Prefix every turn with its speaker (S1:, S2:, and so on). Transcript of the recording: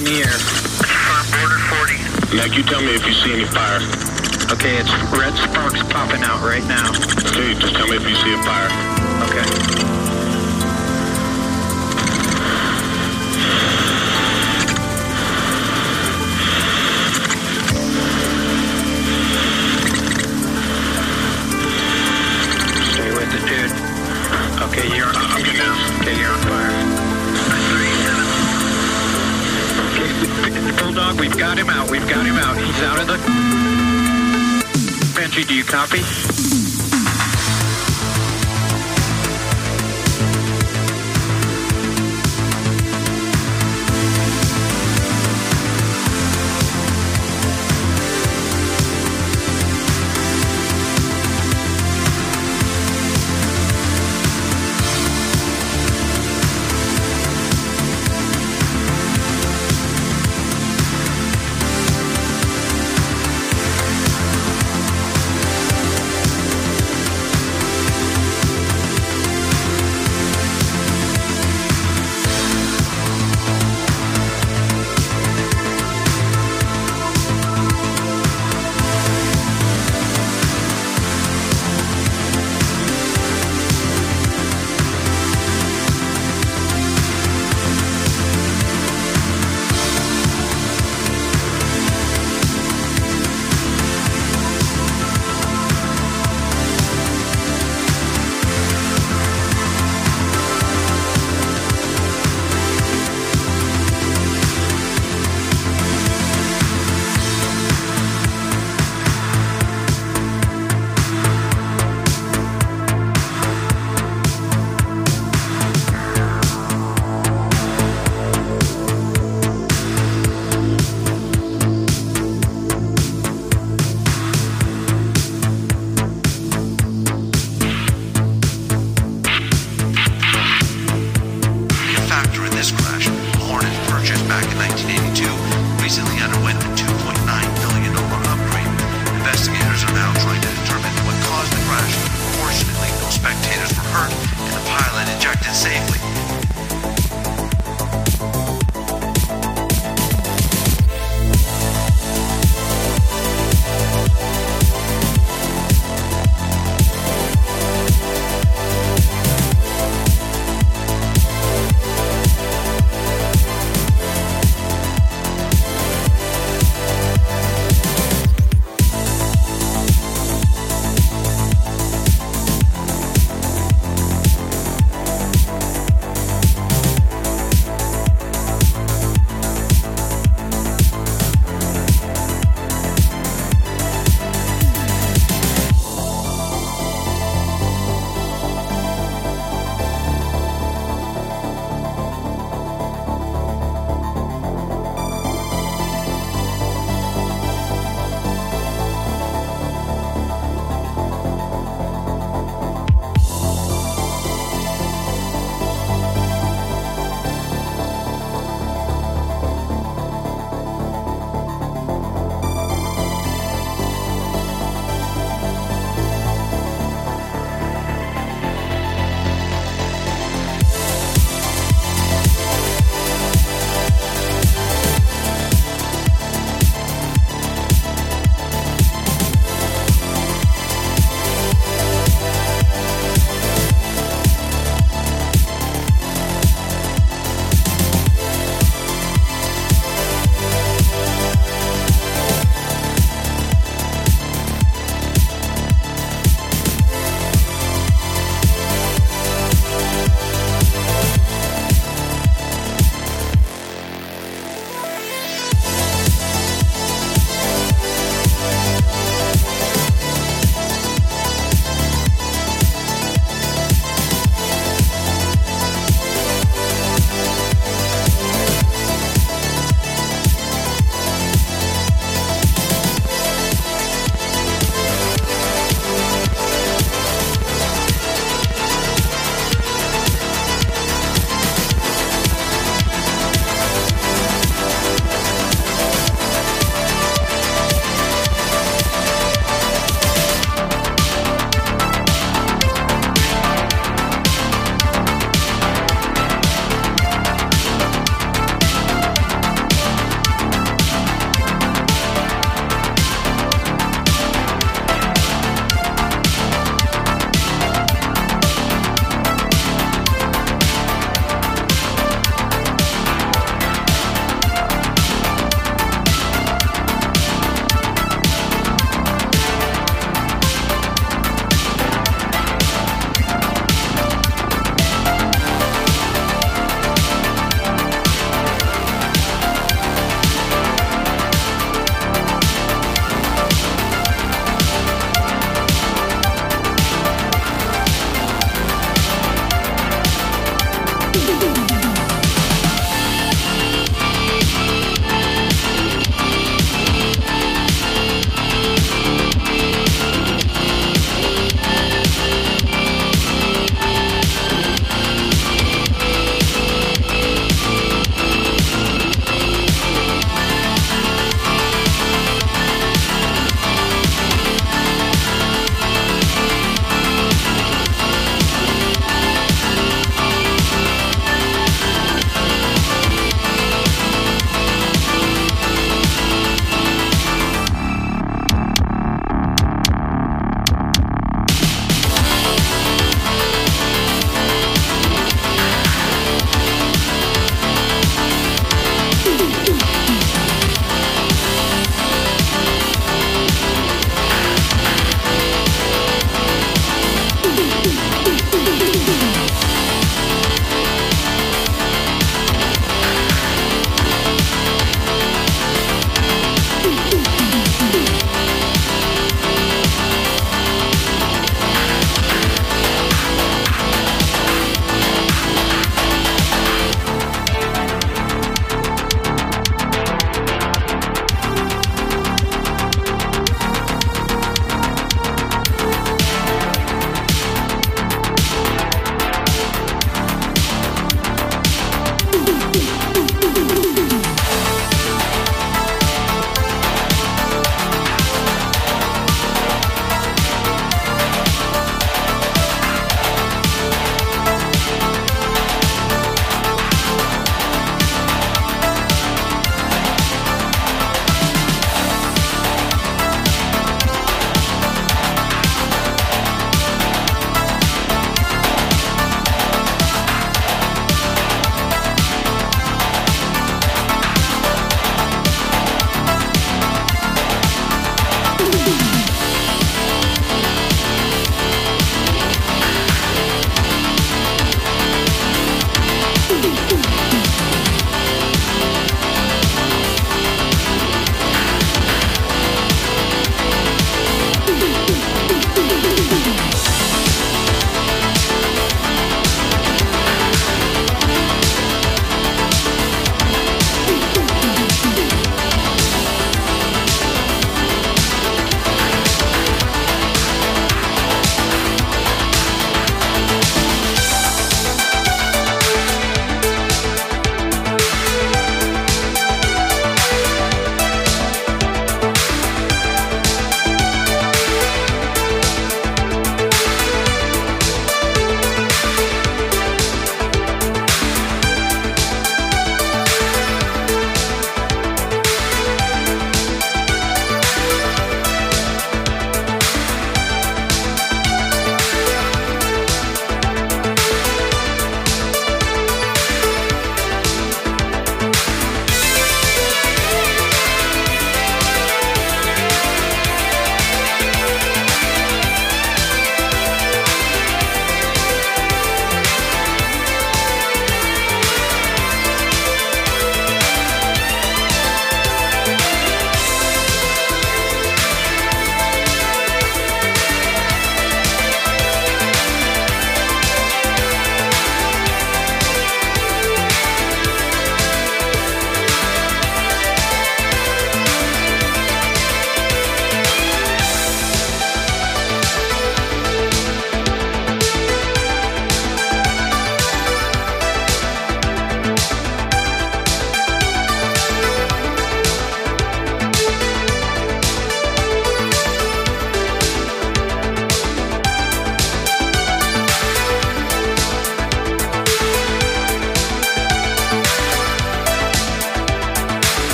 S1: in the
S2: air.
S3: Border 40. Mac, you tell me if you see any fire.
S2: Okay, it's red sparks popping out right now.
S3: Okay, just tell me if you see a fire.
S2: We've got him out. He's out of the. Benji, do you copy?